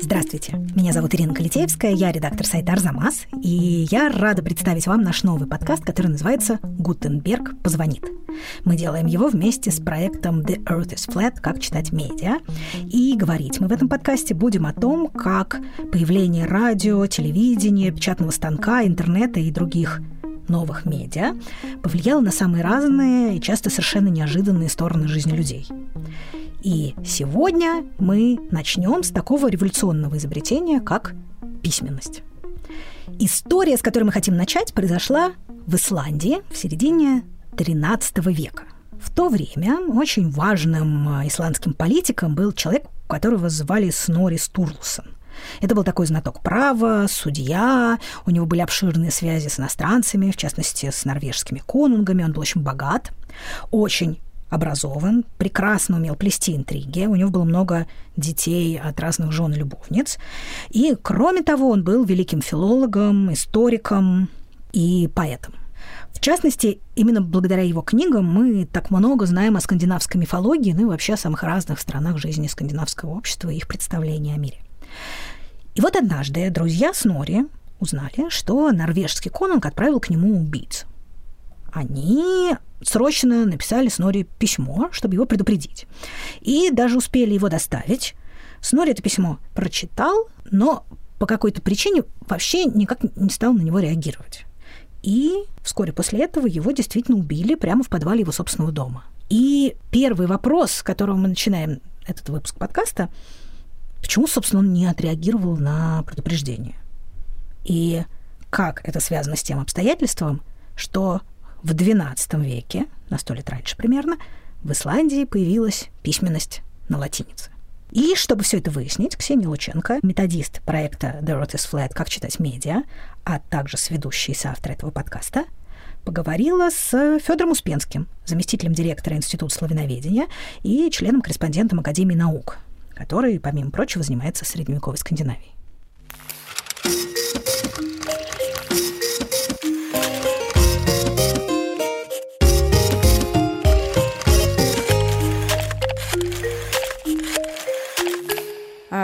Здравствуйте, меня зовут Ирина Калитеевская, я редактор сайта «Арзамас», и я рада представить вам наш новый подкаст, который называется «Гутенберг позвонит». Мы делаем его вместе с проектом «The Earth is Flat. Как читать медиа». И говорить мы в этом подкасте будем о том, как появление радио, телевидения, печатного станка, интернета и других новых медиа повлияло на самые разные и часто совершенно неожиданные стороны жизни людей. И сегодня мы начнем с такого революционного изобретения, как письменность. История, с которой мы хотим начать, произошла в Исландии в середине XIII века. В то время очень важным э, исландским политиком был человек, которого звали Снори Стурлсон. Это был такой знаток права, судья, у него были обширные связи с иностранцами, в частности, с норвежскими конунгами, он был очень богат, очень образован, прекрасно умел плести интриги, у него было много детей от разных жен и любовниц. И, кроме того, он был великим филологом, историком и поэтом. В частности, именно благодаря его книгам мы так много знаем о скандинавской мифологии, ну и вообще о самых разных странах жизни скандинавского общества и их представления о мире. И вот однажды друзья Снори узнали, что норвежский конунг отправил к нему убийц. Они срочно написали Снори письмо, чтобы его предупредить. И даже успели его доставить. Снори это письмо прочитал, но по какой-то причине вообще никак не стал на него реагировать. И вскоре после этого его действительно убили прямо в подвале его собственного дома. И первый вопрос, с которого мы начинаем этот выпуск подкаста, почему, собственно, он не отреагировал на предупреждение? И как это связано с тем обстоятельством, что в XII веке, на сто лет раньше примерно, в Исландии появилась письменность на латинице. И чтобы все это выяснить, Ксения Лученко, методист проекта The Road is Flat «Как читать медиа», а также сведущий соавтор этого подкаста, поговорила с Федором Успенским, заместителем директора Института славяноведения и членом-корреспондентом Академии наук, который, помимо прочего, занимается средневековой Скандинавией.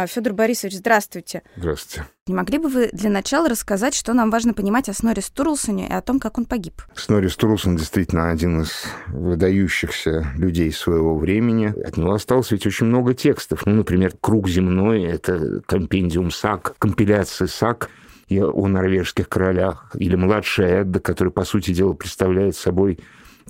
Федор Борисович, здравствуйте. Здравствуйте. Не могли бы вы для начала рассказать, что нам важно понимать о Снорри Стурлсоне и о том, как он погиб? Снорри Стурлсон действительно один из выдающихся людей своего времени. От него осталось ведь очень много текстов. Ну, например, «Круг земной» — это компендиум САК, компиляция САК о норвежских королях, или «Младшая Эдда», который, по сути дела, представляет собой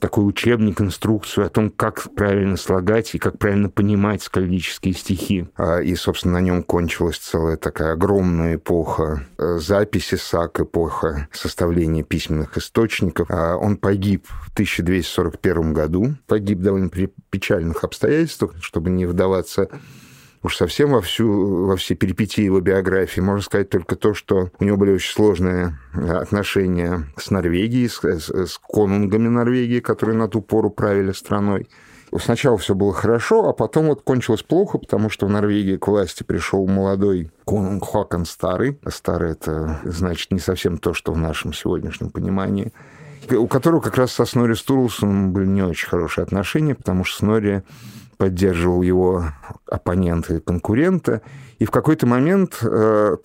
такой учебник, инструкцию о том, как правильно слагать и как правильно понимать скальдические стихи. А, и, собственно, на нем кончилась целая такая огромная эпоха э, записи САК, эпоха составления письменных источников. А, он погиб в 1241 году, погиб довольно при печальных обстоятельствах, чтобы не вдаваться уж совсем во, всю, во все перипетии его биографии, можно сказать только то, что у него были очень сложные э, отношения с Норвегией, с, с, с конунгами Норвегии, которые на ту пору правили страной. Сначала все было хорошо, а потом вот кончилось плохо, потому что в Норвегии к власти пришел молодой конунг Хакон Старый. Старый – это значит не совсем то, что в нашем сегодняшнем понимании у которого как раз со Снори Стурлсоном были не очень хорошие отношения, потому что Снори поддерживал его оппонента и конкурента. И в какой-то момент э,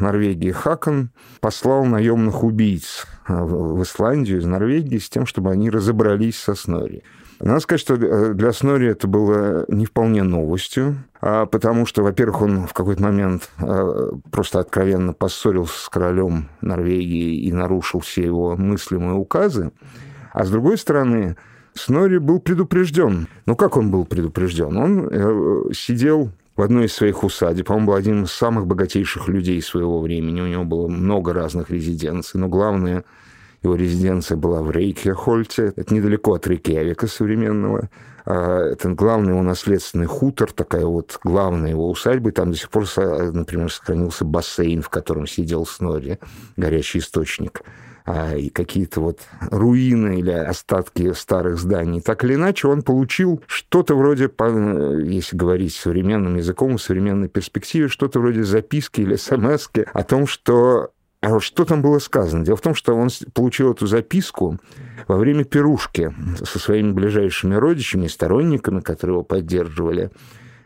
Норвегии Хакон послал наемных убийц э, в Исландию из Норвегии с тем, чтобы они разобрались со Снори. Надо сказать, что э, для Снори это было не вполне новостью, а потому что, во-первых, он в какой-то момент просто откровенно поссорился с королем Норвегии и нарушил все его мыслимые указы. А с другой стороны, Снори был предупрежден. Ну, как он был предупрежден? Он э, сидел в одной из своих усадеб. Он был один из самых богатейших людей своего времени. У него было много разных резиденций. Но главное, его резиденция была в Рейкерхольте. Это недалеко от Рейкьявика современного. А, это главный его наследственный хутор, такая вот главная его усадьба. И там до сих пор, например, сохранился бассейн, в котором сидел Снори, горячий источник а, и какие-то вот руины или остатки старых зданий. Так или иначе, он получил что-то вроде, если говорить современным языком, в современной перспективе, что-то вроде записки или смс о том, что А что там было сказано? Дело в том, что он получил эту записку во время пирушки со своими ближайшими родичами и сторонниками, которые его поддерживали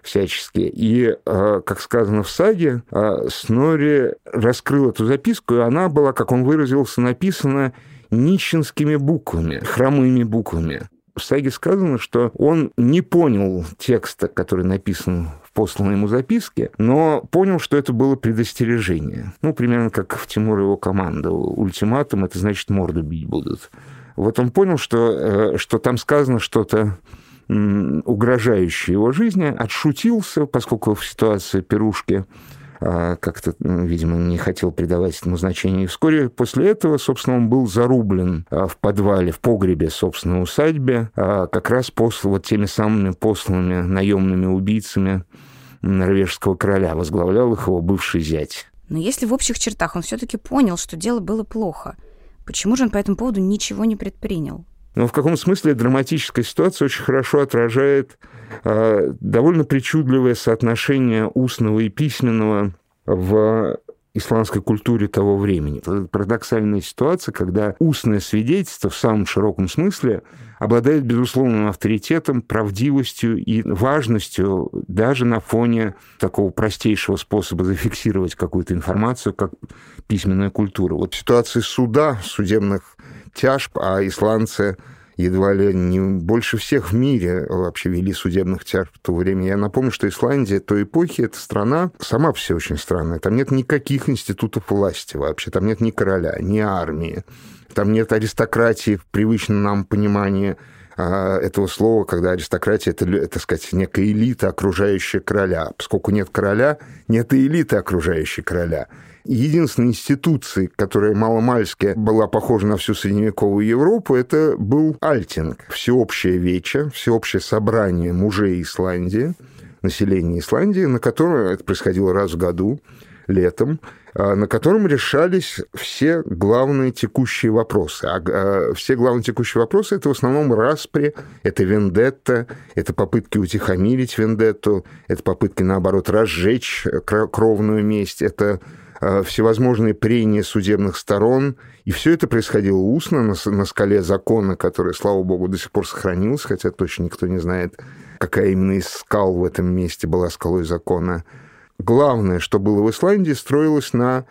всячески. И, а, как сказано в саге, а, Снори раскрыл эту записку, и она была, как он выразился, написана нищенскими буквами, хромыми буквами. В саге сказано, что он не понял текста, который написан в посланной ему записке, но понял, что это было предостережение. Ну, примерно как в Тимур его команда. Ультиматум — это значит, морду бить будут. Вот он понял, что, э, что там сказано что-то угрожающее его жизни, отшутился, поскольку в ситуации пирушки а, как-то, видимо, не хотел придавать этому значения. И вскоре после этого, собственно, он был зарублен а, в подвале, в погребе собственной усадьбе, а, как раз после, вот теми самыми посланными наемными убийцами норвежского короля. Возглавлял их его бывший зять. Но если в общих чертах он все-таки понял, что дело было плохо, почему же он по этому поводу ничего не предпринял? Но в каком смысле драматическая ситуация очень хорошо отражает э, довольно причудливое соотношение устного и письменного в исламской культуре того времени. Это парадоксальная ситуация, когда устное свидетельство в самом широком смысле обладает безусловным авторитетом, правдивостью и важностью даже на фоне такого простейшего способа зафиксировать какую-то информацию, как письменная культура. Вот ситуации суда, судебных тяжб, а исландцы едва ли не больше всех в мире вообще вели судебных тяжб в то время. Я напомню, что Исландия той эпохи, эта страна сама все очень странная. Там нет никаких институтов власти вообще. Там нет ни короля, ни армии. Там нет аристократии в привычном нам понимании а, этого слова, когда аристократия это, это сказать, некая элита, окружающая короля. Поскольку нет короля, нет и элиты, окружающей короля единственной институцией, которая маломальски была похожа на всю средневековую Европу, это был Альтинг, всеобщее вече, всеобщее собрание мужей Исландии, населения Исландии, на которое это происходило раз в году, летом, а, на котором решались все главные текущие вопросы. А, а все главные текущие вопросы это в основном распри, это вендетта, это попытки утихомирить вендетту, это попытки, наоборот, разжечь кровную месть, это всевозможные прения судебных сторон, и все это происходило устно на, на скале закона, который, слава богу, до сих пор сохранился, хотя точно никто не знает, какая именно из скал в этом месте была скалой закона. Главное, что было в Исландии, строилось на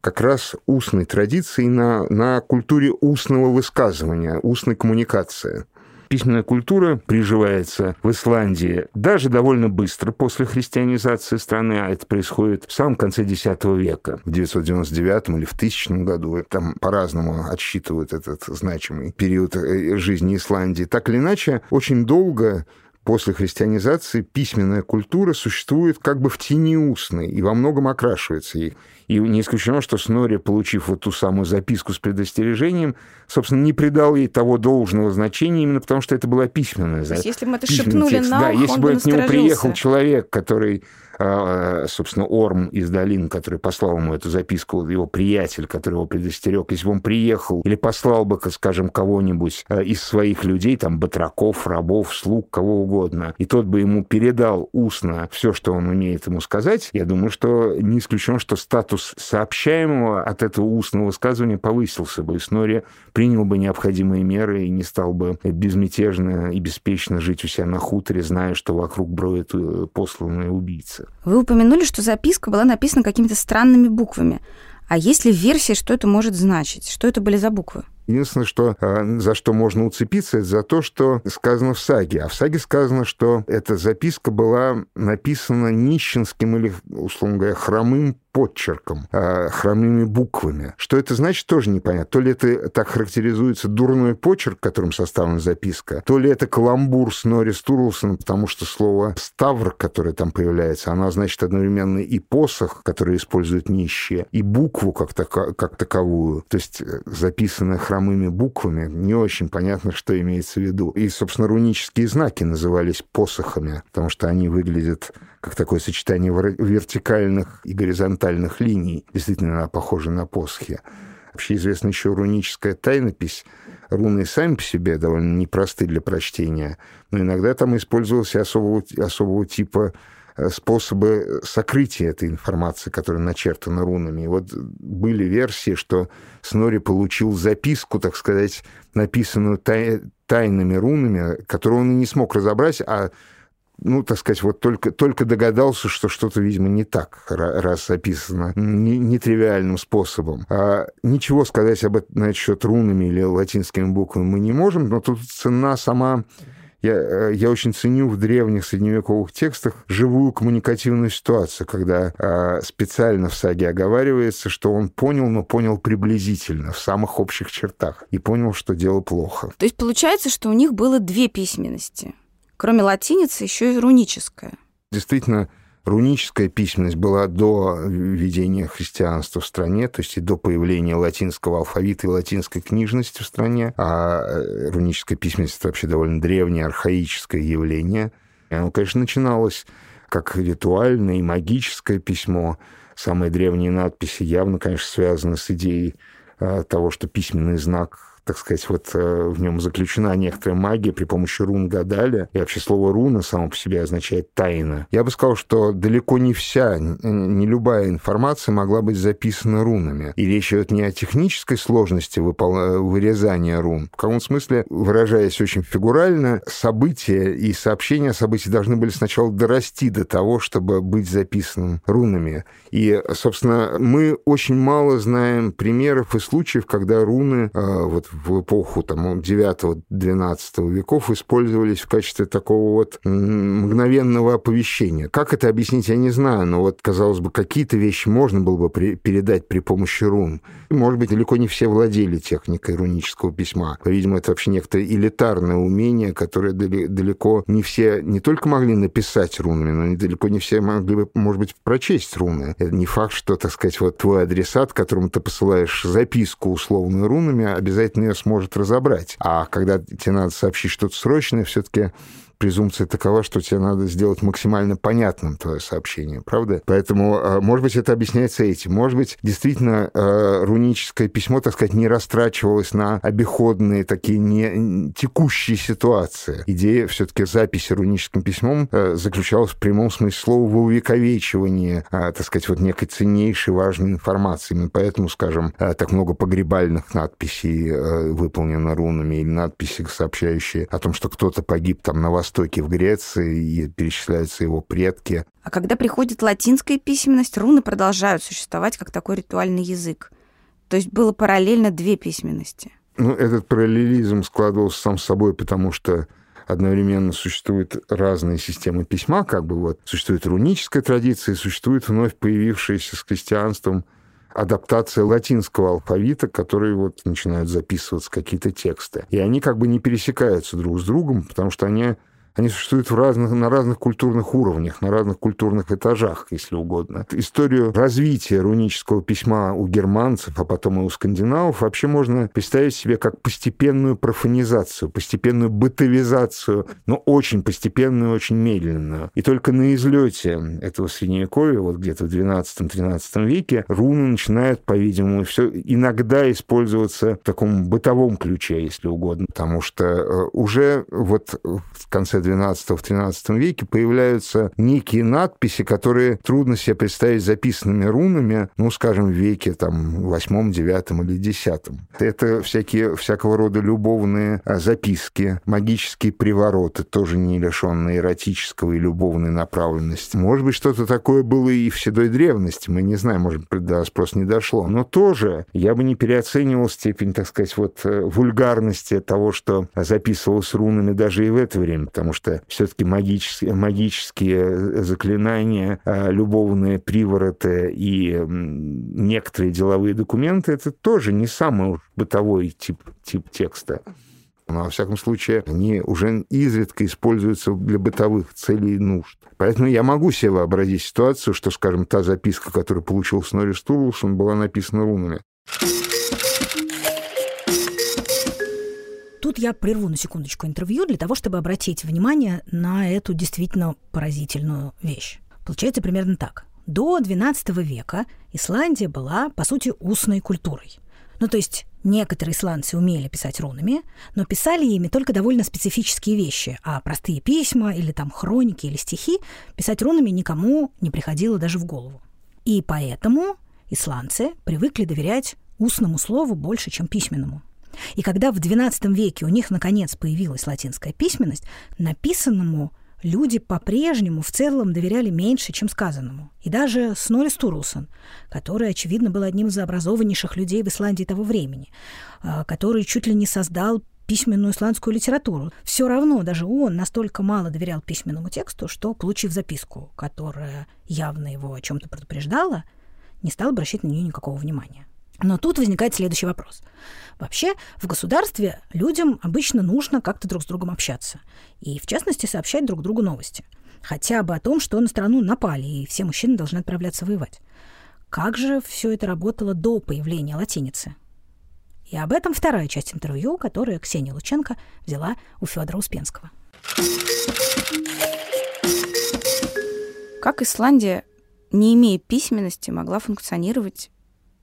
как раз устной традиции, на, на культуре устного высказывания, устной коммуникации письменная культура приживается в Исландии даже довольно быстро после христианизации страны, а это происходит в самом конце X века, в 999 или в 1000 году. Там по-разному отсчитывают этот значимый период э, жизни Исландии. Так или иначе, очень долго после христианизации письменная культура существует как бы в тени устной и во многом окрашивается ей. И не исключено, что Снори, получив вот ту самую записку с предостережением, собственно, не придал ей того должного значения, именно потому что это была письменная запись. Если бы мы это шепнули текст. на ухо, Да, если бы к нему приехал человек, который а, собственно, Орм из долин, который послал ему эту записку, его приятель, который его предостерег, если бы он приехал или послал бы, скажем, кого-нибудь а, из своих людей, там, батраков, рабов, слуг, кого угодно, и тот бы ему передал устно все, что он умеет ему сказать, я думаю, что не исключено, что статус сообщаемого от этого устного высказывания повысился бы, и Снори принял бы необходимые меры и не стал бы безмятежно и беспечно жить у себя на хуторе, зная, что вокруг броют э, посланные убийцы. Вы упомянули, что записка была написана какими-то странными буквами. А есть ли версия, что это может значить? Что это были за буквы? Единственное, что, а, за что можно уцепиться, это за то, что сказано в саге. А в саге сказано, что эта записка была написана нищенским или, условно говоря, хромым подчерком, э, хромыми буквами. Что это значит, тоже непонятно. То ли это так характеризуется дурной почерк, которым составлена записка, то ли это каламбур с Норрис Турлсоном, потому что слово «ставр», которое там появляется, оно значит одновременно и посох, который используют нищие, и букву как, тако, как таковую. То есть э, записанное хромыми буквами, не очень понятно, что имеется в виду. И, собственно, рунические знаки назывались посохами, потому что они выглядят как такое сочетание вертикальных и горизонтальных линий. Действительно, она похожа на посохи. Вообще известна еще руническая тайнопись. Руны сами по себе довольно непросты для прочтения, но иногда там использовался особого, особого типа способы сокрытия этой информации, которая начертана рунами. И вот были версии, что Снори получил записку, так сказать, написанную тай, тайными рунами, которую он и не смог разобрать, а ну, так сказать, вот только, только догадался, что что-то, видимо, не так, раз описано нетривиальным способом. А ничего сказать об этом на этот счет рунами или латинскими буквами мы не можем, но тут цена сама я, э, я очень ценю в древних средневековых текстах живую коммуникативную ситуацию, когда э, специально в саге оговаривается, что он понял, но понял приблизительно, в самых общих чертах, и понял, что дело плохо. То есть получается, что у них было две письменности. Кроме латиницы, еще и руническая. Действительно, руническая письменность была до введения христианства в стране, то есть и до появления латинского алфавита и латинской книжности в стране, а э, руническая письменность — это вообще довольно древнее, архаическое явление. И оно, конечно, начиналось как ритуальное и магическое письмо. Самые древние надписи явно, конечно, связаны с идеей э, того, что письменный знак так сказать, вот э, в нем заключена некоторая магия при помощи рун гадали. И вообще слово руна само по себе означает тайна. Я бы сказал, что далеко не вся, не любая информация могла быть записана рунами. И речь идет не о технической сложности выпол... вырезания рун. В каком смысле, выражаясь очень фигурально, события и сообщения о событии должны были сначала дорасти до того, чтобы быть записанным рунами. И, собственно, мы очень мало знаем примеров и случаев, когда руны э, вот в эпоху там, 9-12 веков использовались в качестве такого вот мгновенного оповещения. Как это объяснить, я не знаю, но вот, казалось бы, какие-то вещи можно было бы при, передать при помощи рун. Может быть, далеко не все владели техникой рунического письма. По-видимому, это вообще некоторое элитарное умение, которое далеко не все не только могли написать рунами, но далеко не все могли бы, может быть, прочесть руны. Это не факт, что, так сказать, вот твой адресат, которому ты посылаешь записку условную рунами, обязательно ее сможет разобрать. А когда тебе надо сообщить что-то срочное, все-таки презумпция такова, что тебе надо сделать максимально понятным твое сообщение, правда? Поэтому, а, может быть, это объясняется этим. Может быть, действительно, а, руническое письмо, так сказать, не растрачивалось на обиходные такие не текущие ситуации. Идея все-таки записи руническим письмом а, заключалась в прямом смысле слова в увековечивании, так сказать, вот некой ценнейшей важной информации. Именно поэтому, скажем, так много погребальных надписей выполнено рунами или надписи, сообщающие о том, что кто-то погиб там на востоке Востоке, в Греции, и перечисляются его предки. А когда приходит латинская письменность, руны продолжают существовать как такой ритуальный язык. То есть было параллельно две письменности. Ну, этот параллелизм складывался сам собой, потому что одновременно существуют разные системы письма, как бы вот существует руническая традиция, существует вновь появившаяся с христианством адаптация латинского алфавита, которые вот начинают записываться какие-то тексты. И они как бы не пересекаются друг с другом, потому что они они существуют в разных, на разных культурных уровнях, на разных культурных этажах, если угодно. Историю развития рунического письма у германцев, а потом и у скандинавов вообще можно представить себе как постепенную профанизацию, постепенную бытовизацию, но очень постепенную, очень медленную. И только на излете этого средневековья, вот где-то в 12-13 веке, руны начинают, по-видимому, все иногда использоваться в таком бытовом ключе, если угодно, потому что э, уже вот в конце XII-XIII веке появляются некие надписи, которые трудно себе представить записанными рунами, ну, скажем, в веке там восьмом, девятом или десятом. Это всякие, всякого рода любовные а, записки, магические привороты, тоже не лишенные эротического и любовной направленности. Может быть, что-то такое было и в седой древности, мы не знаем, может до спрос не дошло. Но тоже я бы не переоценивал степень, так сказать, вот э, вульгарности того, что записывалось рунами даже и в это время, потому что все-таки магические, магические заклинания, а, любовные привороты и некоторые деловые документы — это тоже не самый бытовой тип, тип текста. Но, во всяком случае, они уже изредка используются для бытовых целей и нужд. Поэтому я могу себе вообразить ситуацию, что, скажем, та записка, которую получил Снори Стурлсон, была написана рунами. Тут я прерву на секундочку интервью для того, чтобы обратить внимание на эту действительно поразительную вещь. Получается примерно так. До XII века Исландия была, по сути, устной культурой. Ну, то есть Некоторые исландцы умели писать рунами, но писали ими только довольно специфические вещи, а простые письма или там хроники или стихи писать рунами никому не приходило даже в голову. И поэтому исландцы привыкли доверять устному слову больше, чем письменному. И когда в XII веке у них наконец появилась латинская письменность, написанному люди по-прежнему в целом доверяли меньше, чем сказанному. И даже Снори Стурлсон, который, очевидно, был одним из образованнейших людей в Исландии того времени, а, который чуть ли не создал письменную исландскую литературу. Все равно даже он настолько мало доверял письменному тексту, что, получив записку, которая явно его о чем-то предупреждала, не стал обращать на нее никакого внимания. Но тут возникает следующий вопрос. Вообще, в государстве людям обычно нужно как-то друг с другом общаться. И, в частности, сообщать друг другу новости. Хотя бы о том, что на страну напали, и все мужчины должны отправляться воевать. Как же все это работало до появления латиницы? И об этом вторая часть интервью, которую Ксения Лученко взяла у Федора Успенского. Как Исландия, не имея письменности, могла функционировать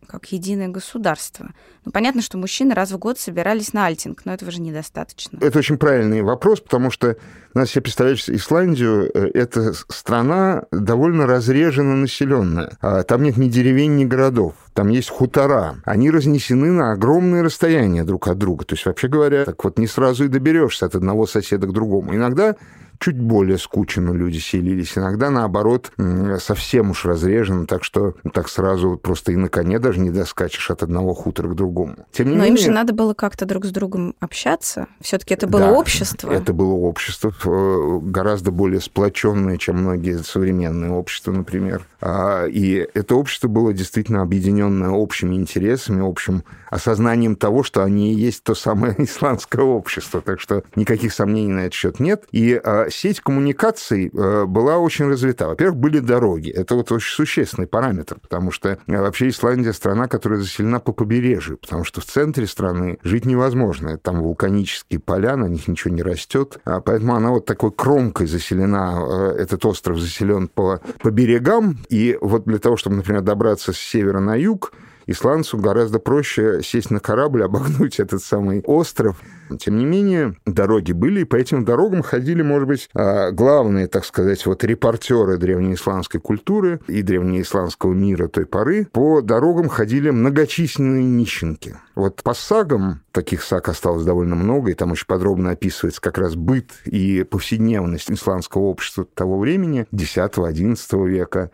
как единое государство. Ну, понятно, что мужчины раз в год собирались на альтинг, но этого же недостаточно. Это очень правильный вопрос, потому что нас себе представляешь Исландию, э, это страна довольно разреженно населенная. А там нет ни деревень, ни городов. Там есть хутора. Они разнесены на огромные расстояния друг от друга. То есть, вообще говоря, так вот не сразу и доберешься от одного соседа к другому. Иногда чуть более скучно люди селились. Иногда, наоборот, совсем уж разрежено, так что так сразу просто и на коне даже не доскачешь от одного хутора к другому. Тем не Но менее, им же надо было как-то друг с другом общаться. все таки это было да, общество. Это было общество, э, гораздо более сплоченное, чем многие современные общества, например. А, и это общество было действительно объединенное общими интересами, общим осознанием того, что они и есть то самое исландское общество. Так что никаких сомнений на этот счет нет. И а, сеть коммуникаций э, была очень развита. Во-первых, были дороги. Это вот очень существенный параметр, потому что э, вообще Исландия страна, которая заселена по побережью, потому что в центре страны жить невозможно. Там вулканические поля, на них ничего не растет. А поэтому она вот такой кромкой заселена, э, этот остров заселен по, по берегам. И вот для того, чтобы, например, добраться с севера на юг, исландцу гораздо проще сесть на корабль, обогнуть этот самый остров. Тем не менее, дороги были, и по этим дорогам ходили, может быть, а, главные, так сказать, вот репортеры древнеисландской культуры и древнеисландского мира той поры. По дорогам ходили многочисленные нищенки. Вот по сагам, таких саг осталось довольно много, и там очень подробно описывается как раз быт и повседневность исландского общества того времени, X-XI века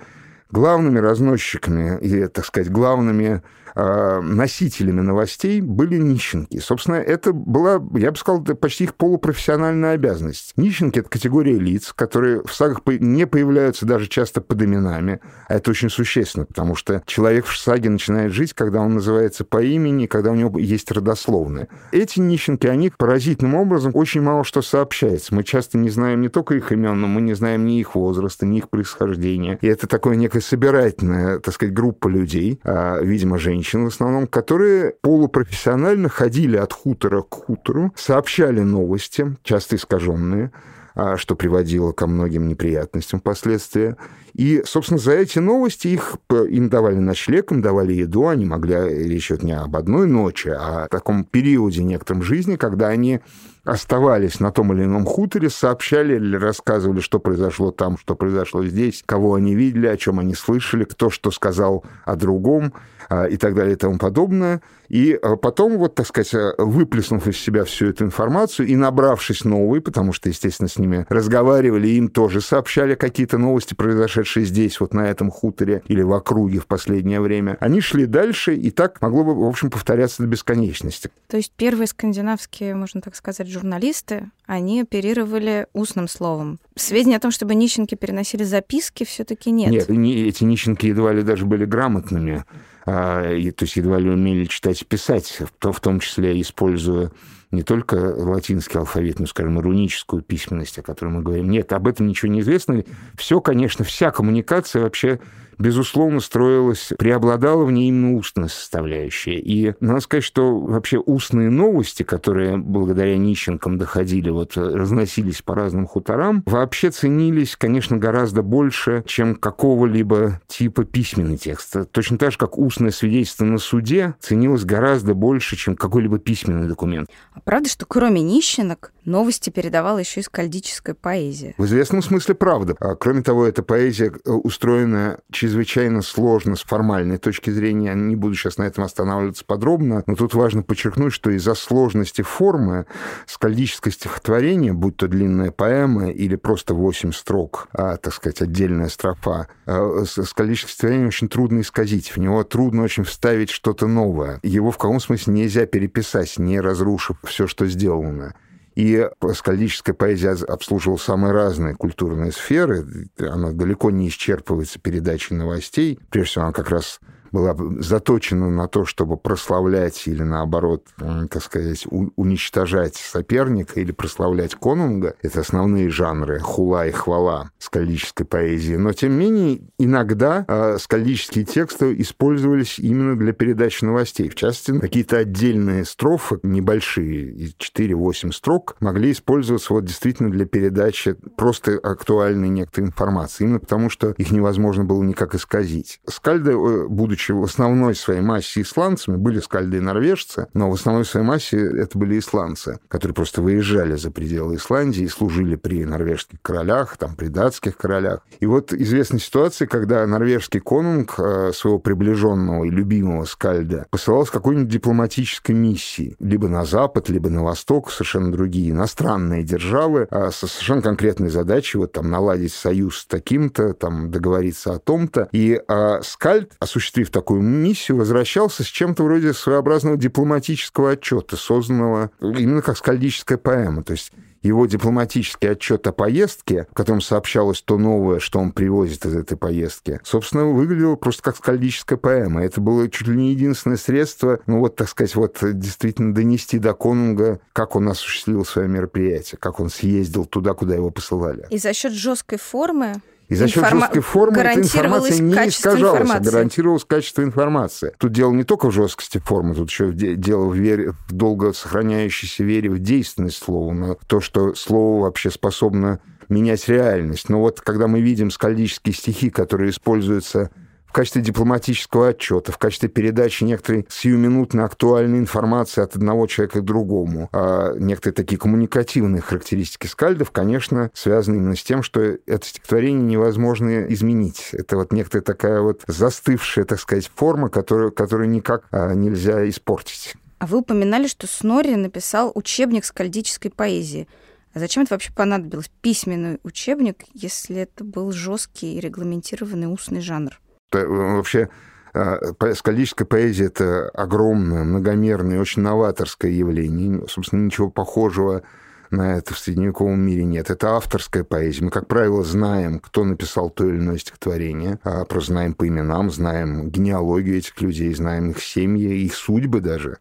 главными разносчиками и, так сказать, главными носителями новостей были нищенки. Собственно, это была, я бы сказал, почти их полупрофессиональная обязанность. Нищенки — это категория лиц, которые в сагах не появляются даже часто под именами. А это очень существенно, потому что человек в саге начинает жить, когда он называется по имени, когда у него есть родословные. Эти нищенки, они поразительным образом очень мало что сообщается. Мы часто не знаем не только их имен, но мы не знаем ни их возраста, ни их происхождения. И это такое некая собирательная, так сказать, группа людей, а, видимо, женщин, женщин в основном, которые полупрофессионально ходили от хутора к хутору, сообщали новости, часто искаженные, а, что приводило ко многим неприятностям впоследствии. И, собственно, за эти новости их, им давали ночлег, им давали еду, они могли, речь идет не об одной ночи, а о таком периоде некотором жизни, когда они оставались на том или ином хуторе, сообщали или рассказывали, что произошло там, что произошло здесь, кого они видели, о чем они слышали, кто что сказал о другом а, и так далее и тому подобное. И а, потом, вот, так сказать, а, выплеснув из себя всю эту информацию и набравшись новой, потому что, естественно, с ними разговаривали, им тоже сообщали какие-то новости, произошедшие здесь, вот на этом хуторе или в округе в последнее время, они шли дальше, и так могло бы, в общем, повторяться до бесконечности. То есть первые скандинавские, можно так сказать, журналисты, они оперировали устным словом. Сведения о том, чтобы нищенки переносили записки, все-таки нет. Нет, эти нищенки едва ли даже были грамотными, а, то есть едва ли умели читать и писать, в том числе используя не только латинский алфавит, но, скажем, руническую письменность, о которой мы говорим. Нет, об этом ничего не известно. Все, конечно, вся коммуникация вообще безусловно, строилась, преобладала в ней именно устная составляющая. И надо сказать, что вообще устные новости, которые благодаря нищенкам доходили, вот разносились по разным хуторам, вообще ценились, конечно, гораздо больше, чем какого-либо типа письменный текст. Точно так же, как устное свидетельство на суде ценилось гораздо больше, чем какой-либо письменный документ. А правда, что кроме нищенок новости передавала еще и скальдическая поэзия? В известном смысле правда. А, кроме того, эта поэзия э, устроена чрезвычайно сложно с формальной точки зрения. Не буду сейчас на этом останавливаться подробно, но тут важно подчеркнуть, что из-за сложности формы скальдическое стихотворение, будь то длинная поэма или просто восемь строк, а, так сказать, отдельная строфа, а, скальдическое стихотворение очень трудно исказить. В него трудно очень вставить что-то новое. Его в каком смысле нельзя переписать, не разрушив все, что сделано. И скальдическая поэзия обслуживала самые разные культурные сферы. Она далеко не исчерпывается передачей новостей. Прежде всего, она как раз была заточена на то, чтобы прославлять или, наоборот, так сказать, уничтожать соперника или прославлять конунга. Это основные жанры хула и хвала скалической поэзии. Но, тем не менее, иногда э, скалические тексты использовались именно для передачи новостей. В частности, какие-то отдельные строфы, небольшие, 4-8 строк, могли использоваться вот действительно для передачи просто актуальной некоторой информации. Именно потому, что их невозможно было никак исказить. Скальды, э, будучи будучи в основной своей массе исландцами, были скальды и норвежцы, но в основной своей массе это были исландцы, которые просто выезжали за пределы Исландии и служили при норвежских королях, там, при датских королях. И вот известна ситуация, когда норвежский конунг э, своего приближенного и любимого скальда посылал с какой-нибудь дипломатической миссией, либо на запад, либо на восток, совершенно другие иностранные державы, а со совершенно конкретной задачей вот там наладить союз с таким-то, там договориться о том-то. И а, скальд, осуществив такую миссию, возвращался с чем-то вроде своеобразного дипломатического отчета, созданного именно как скальдическая поэма. То есть его дипломатический отчет о поездке, в котором сообщалось то новое, что он привозит из этой поездки, собственно, выглядело просто как скальдическая поэма. Это было чуть ли не единственное средство, ну вот, так сказать, вот действительно донести до Конунга, как он осуществил свое мероприятие, как он съездил туда, куда его посылали. И за счет жесткой формы и за счет Информа... жесткой формы эта информация не искажалась, информации. а гарантировалось качество информации. Тут дело не только в жесткости формы, тут еще дело в, вере, в долго сохраняющейся вере в действенность слова, на то, что слово вообще способно менять реальность. Но вот когда мы видим скальдические стихи, которые используются качестве дипломатического отчета, в качестве передачи некоторой сиюминутно актуальной информации от одного человека к другому. А некоторые такие коммуникативные характеристики скальдов, конечно, связаны именно с тем, что это стихотворение невозможно изменить. Это вот некоторая такая вот застывшая, так сказать, форма, которую, которую никак а, нельзя испортить. А вы упоминали, что Снори написал учебник скальдической поэзии. А зачем это вообще понадобилось? Письменный учебник, если это был жесткий и регламентированный устный жанр? Э, вообще а, скальдическая поэзия — это огромное, многомерное, очень новаторское явление. Собственно, ничего похожего на это в средневековом мире нет. Это авторская поэзия. Мы, как правило, знаем, кто написал то или иное стихотворение, а просто знаем по именам, знаем генеалогию этих людей, знаем их семьи, их судьбы даже.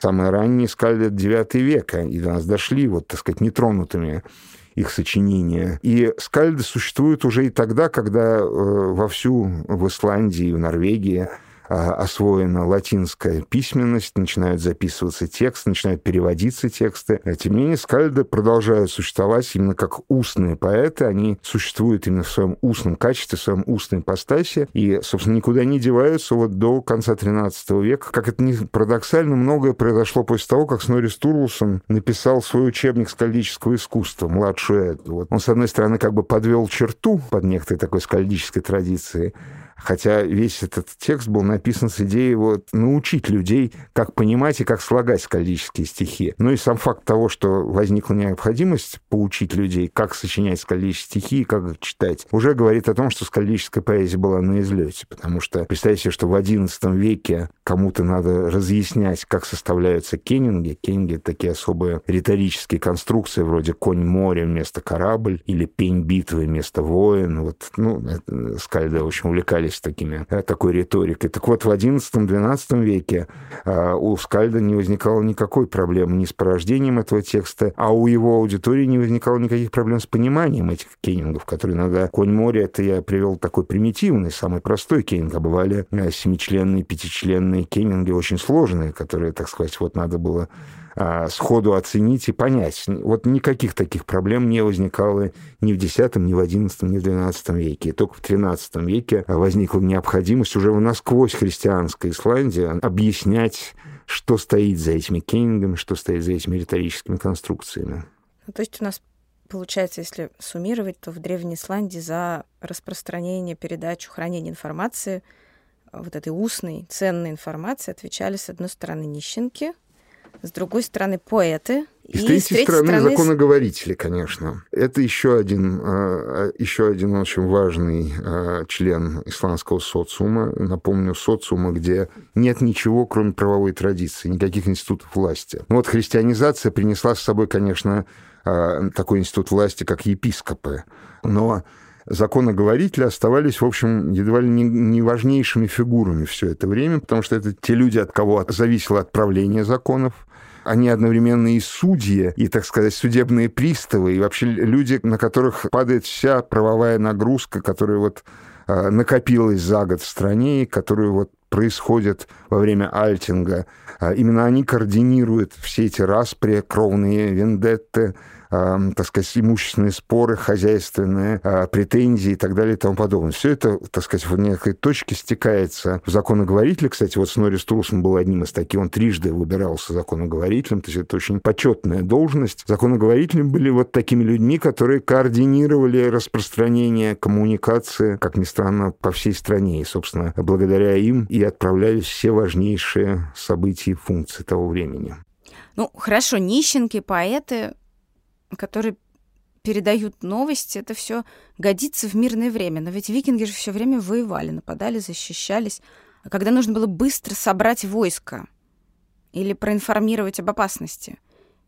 Самые ранние скальды — 9 века, и до нас дошли, вот, так сказать, нетронутыми их сочинения. И скальды существуют уже и тогда, когда э, вовсю в Исландии, в Норвегии освоена латинская письменность, начинают записываться тексты, начинают переводиться тексты. Тем не менее, скальды продолжают существовать именно как устные поэты. Они существуют именно в своем устном качестве, в своем устной ипостаси. И, собственно, никуда не деваются вот до конца XIII века. Как это ни парадоксально, многое произошло после того, как Снори Стурлсон написал свой учебник скальдического искусства, младшую Эду. Вот он, с одной стороны, как бы подвел черту под некоторой такой скальдической традицией, Хотя весь этот текст был написан с идеей вот научить людей, как понимать и как слагать скальдические стихи. Ну и сам факт того, что возникла необходимость поучить людей, как сочинять скальдические стихи и как их читать, уже говорит о том, что скальдическая поэзия была на излете. Потому что представьте, что в XI веке кому-то надо разъяснять, как составляются кеннинги. Кеннинги — такие особые риторические конструкции, вроде «конь моря» вместо «корабль» или «пень битвы» вместо «воин». Вот, ну, это, скальды очень увлекались занимались такими, э, такой риторикой. Так вот, в XI-XII веке э, у Скальда не возникало никакой проблемы ни с порождением этого текста, а у его аудитории не возникало никаких проблем с пониманием этих кеннингов, которые иногда «Конь моря» — это я привел такой примитивный, самый простой кеннинг, а бывали семичленные, пятичленные кеннинги, очень сложные, которые, так сказать, вот надо было а, сходу оценить и понять. Вот никаких таких проблем не возникало ни в X, ни в XI, ни в XII веке. И только в XIII веке возникла необходимость уже в насквозь христианской Исландии объяснять, что стоит за этими кенингами, что стоит за этими риторическими конструкциями. Ну, то есть у нас получается, если суммировать, то в Древней Исландии за распространение, передачу, хранение информации, вот этой устной, ценной информации отвечали, с одной стороны, нищенки, с другой стороны поэты. И, и с третьей, третьей стороны, стороны законоговорители, конечно. Это еще один, а, еще один очень важный а, член исламского социума. Напомню, социума, где нет ничего, кроме правовой традиции, никаких институтов власти. Вот христианизация принесла с собой, конечно, такой институт власти, как епископы. Но законоговорители оставались, в общем, едва ли не, не важнейшими фигурами все это время, потому что это те люди, от кого зависело отправление законов, они одновременно и судьи, и, так сказать, судебные приставы, и вообще люди, на которых падает вся правовая нагрузка, которая вот э, накопилась за год в стране, и которую вот происходит во время альтинга. А именно они координируют все эти распри, кровные вендетты, так сказать, имущественные споры, хозяйственные а, претензии и так далее и тому подобное. Все это, так сказать, в некой точке стекается в законоговорителе. Кстати, вот Снори Струсом был одним из таких, он трижды выбирался законоговорителем, то есть это очень почетная должность. Законоговорителем были вот такими людьми, которые координировали распространение коммуникации, как ни странно, по всей стране. И, собственно, благодаря им и отправлялись все важнейшие события и функции того времени. Ну, хорошо, нищенки, поэты, которые передают новости, это все годится в мирное время. Но ведь викинги же все время воевали, нападали, защищались. А когда нужно было быстро собрать войско или проинформировать об опасности,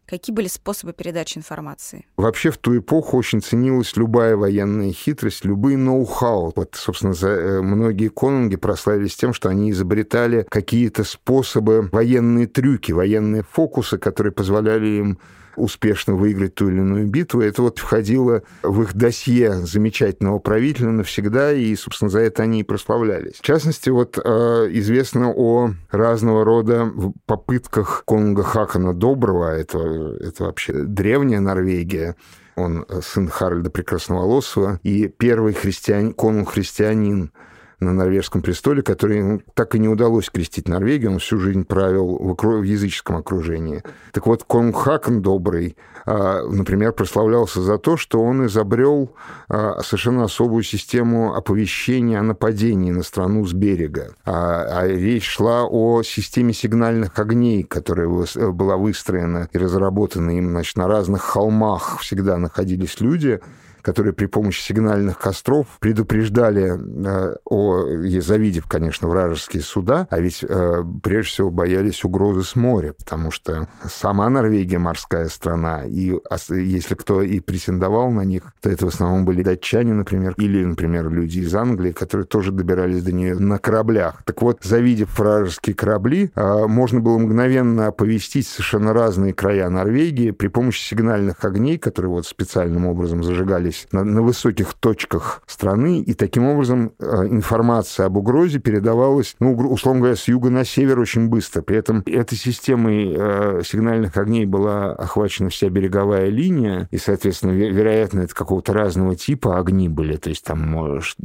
какие были способы передачи информации? Вообще в ту эпоху очень ценилась любая военная хитрость, любые ноу-хау. Вот, собственно, за, э, многие конунги прославились тем, что они изобретали какие-то способы, военные трюки, военные фокусы, которые позволяли им успешно выиграть ту или иную битву. Это вот входило в их досье замечательного правителя навсегда, и, собственно, за это они и прославлялись. В частности, вот э, известно о разного рода попытках конунга Хакана Доброго, это, это вообще древняя Норвегия, он сын Харальда Прекрасноволосого, и первый христиан, конунг-христианин на норвежском престоле, который ему так и не удалось крестить Норвегию, он всю жизнь правил в, в языческом окружении. Так вот, Конг Хакон Добрый, а, например, прославлялся за то, что он изобрел а, совершенно особую систему оповещения о нападении на страну с берега. А, а речь шла о системе сигнальных огней, которая была выстроена и разработана им значит, на разных холмах. Всегда находились люди, которые при помощи сигнальных костров предупреждали э, о, завидев, конечно, вражеские суда, а ведь э, прежде всего боялись угрозы с моря, потому что сама Норвегия морская страна, и если кто и претендовал на них, то это в основном были датчане, например, или, например, люди из Англии, которые тоже добирались до нее на кораблях. Так вот, завидев вражеские корабли, э, можно было мгновенно оповестить совершенно разные края Норвегии при помощи сигнальных огней, которые вот специальным образом зажигались находились на, на высоких точках страны, и таким образом э, информация об угрозе передавалась, ну, условно говоря, с юга на север очень быстро. При этом этой системой э, сигнальных огней была охвачена вся береговая линия, и, соответственно, вероятно, это какого-то разного типа огни были, то есть там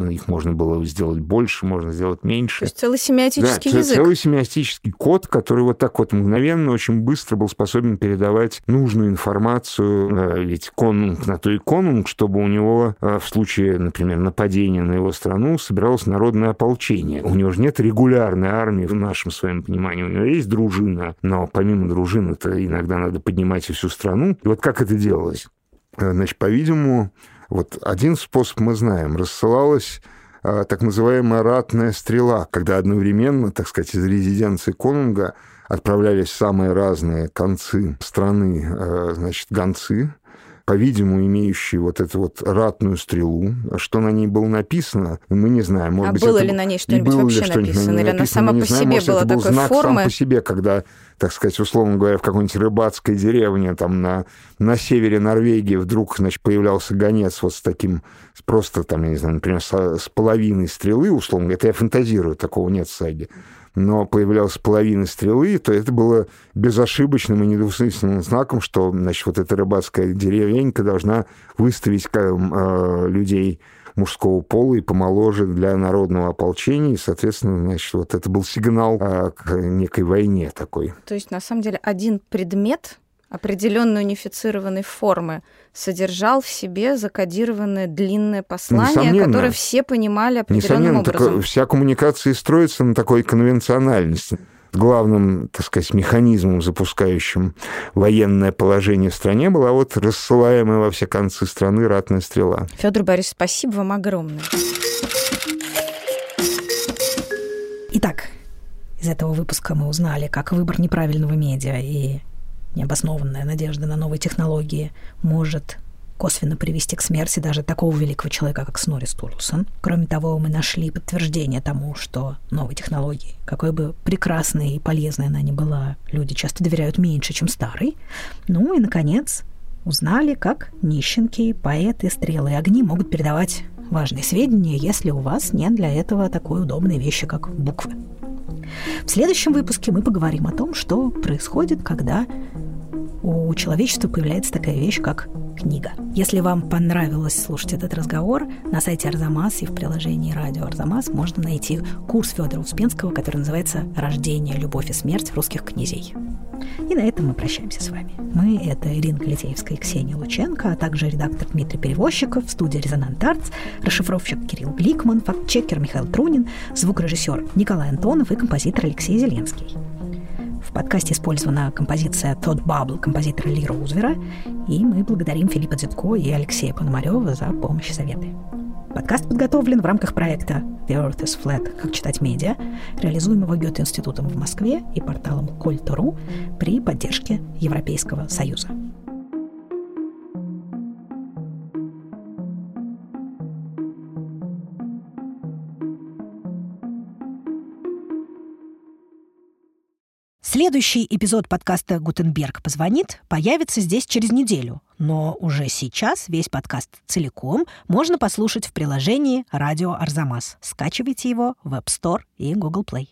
их можно было сделать больше, можно сделать меньше. То есть целый семиотический да, язык. целый семиотический код, который вот так вот мгновенно, очень быстро был способен передавать нужную информацию, э, ведь конунг на то и конунг, чтобы у него э, в случае, например, нападения на его страну собиралось народное ополчение. У него же нет регулярной армии в нашем своем понимании. У него есть дружина, но помимо дружины это иногда надо поднимать всю страну. И вот как это делалось? Э, значит, по-видимому, вот один способ мы знаем. Рассылалась э, так называемая ратная стрела, когда одновременно, так сказать, из резиденции конунга отправлялись самые разные концы страны, значит, гонцы, по-видимому, имеющий вот эту вот ратную стрелу. Что на ней было написано, мы не знаем. Может а быть, было это... ли на ней что-нибудь вообще что написано? Или она сама по знаю, себе может, была это был такой знак формы? сам по себе, когда так сказать, условно говоря, в какой-нибудь рыбацкой деревне, там на, на севере Норвегии вдруг, значит, появлялся гонец вот с таким, просто там, я не знаю, например, с, с половиной стрелы, условно, это я фантазирую, такого нет в саге, но появлялась половина стрелы, то это было безошибочным и недвусмысленным знаком, что, значит, вот эта рыбацкая деревенька должна выставить э, людей мужского пола и помоложе для народного ополчения. И, соответственно, значит, вот это был сигнал а, к некой войне такой. То есть, на самом деле, один предмет определенной унифицированной формы содержал в себе закодированное длинное послание, Несомненно. которое все понимали определенным Несомненно, образом. Вся коммуникация строится на такой конвенциональности главным, так сказать, механизмом, запускающим военное положение в стране, была вот рассылаемая во все концы страны ратная стрела. Федор Борисович, спасибо вам огромное. Итак, из этого выпуска мы узнали, как выбор неправильного медиа и необоснованная надежда на новые технологии может косвенно привести к смерти даже такого великого человека, как Снори Стурлсон. Кроме того, мы нашли подтверждение тому, что новые технологии, какой бы прекрасной и полезной она ни была, люди часто доверяют меньше, чем старой. Ну и, наконец, узнали, как нищенки, поэты, стрелы и огни могут передавать важные сведения, если у вас нет для этого такой удобной вещи, как буквы. В следующем выпуске мы поговорим о том, что происходит, когда у человечества появляется такая вещь, как книга. Если вам понравилось слушать этот разговор, на сайте Арзамас и в приложении радио Арзамас можно найти курс Федора Успенского, который называется «Рождение, любовь и смерть русских князей». И на этом мы прощаемся с вами. Мы — это Ирина Литеевская и Ксения Лученко, а также редактор Дмитрий Перевозчиков, студия «Резонант Артс», расшифровщик Кирилл Гликман, фактчекер Михаил Трунин, звукорежиссер Николай Антонов и композитор Алексей Зеленский. В подкасте использована композиция «Тот Бабл» композитора Ли Роузвера, и мы благодарим Филиппа Дзитко и Алексея Пономарева за помощь и советы. Подкаст подготовлен в рамках проекта «The Earth is Flat. Как читать медиа», реализуемого Гёте-институтом в Москве и порталом Кольто.ру при поддержке Европейского Союза. Следующий эпизод подкаста «Гутенберг позвонит» появится здесь через неделю, но уже сейчас весь подкаст целиком можно послушать в приложении «Радио Арзамас». Скачивайте его в App Store и Google Play.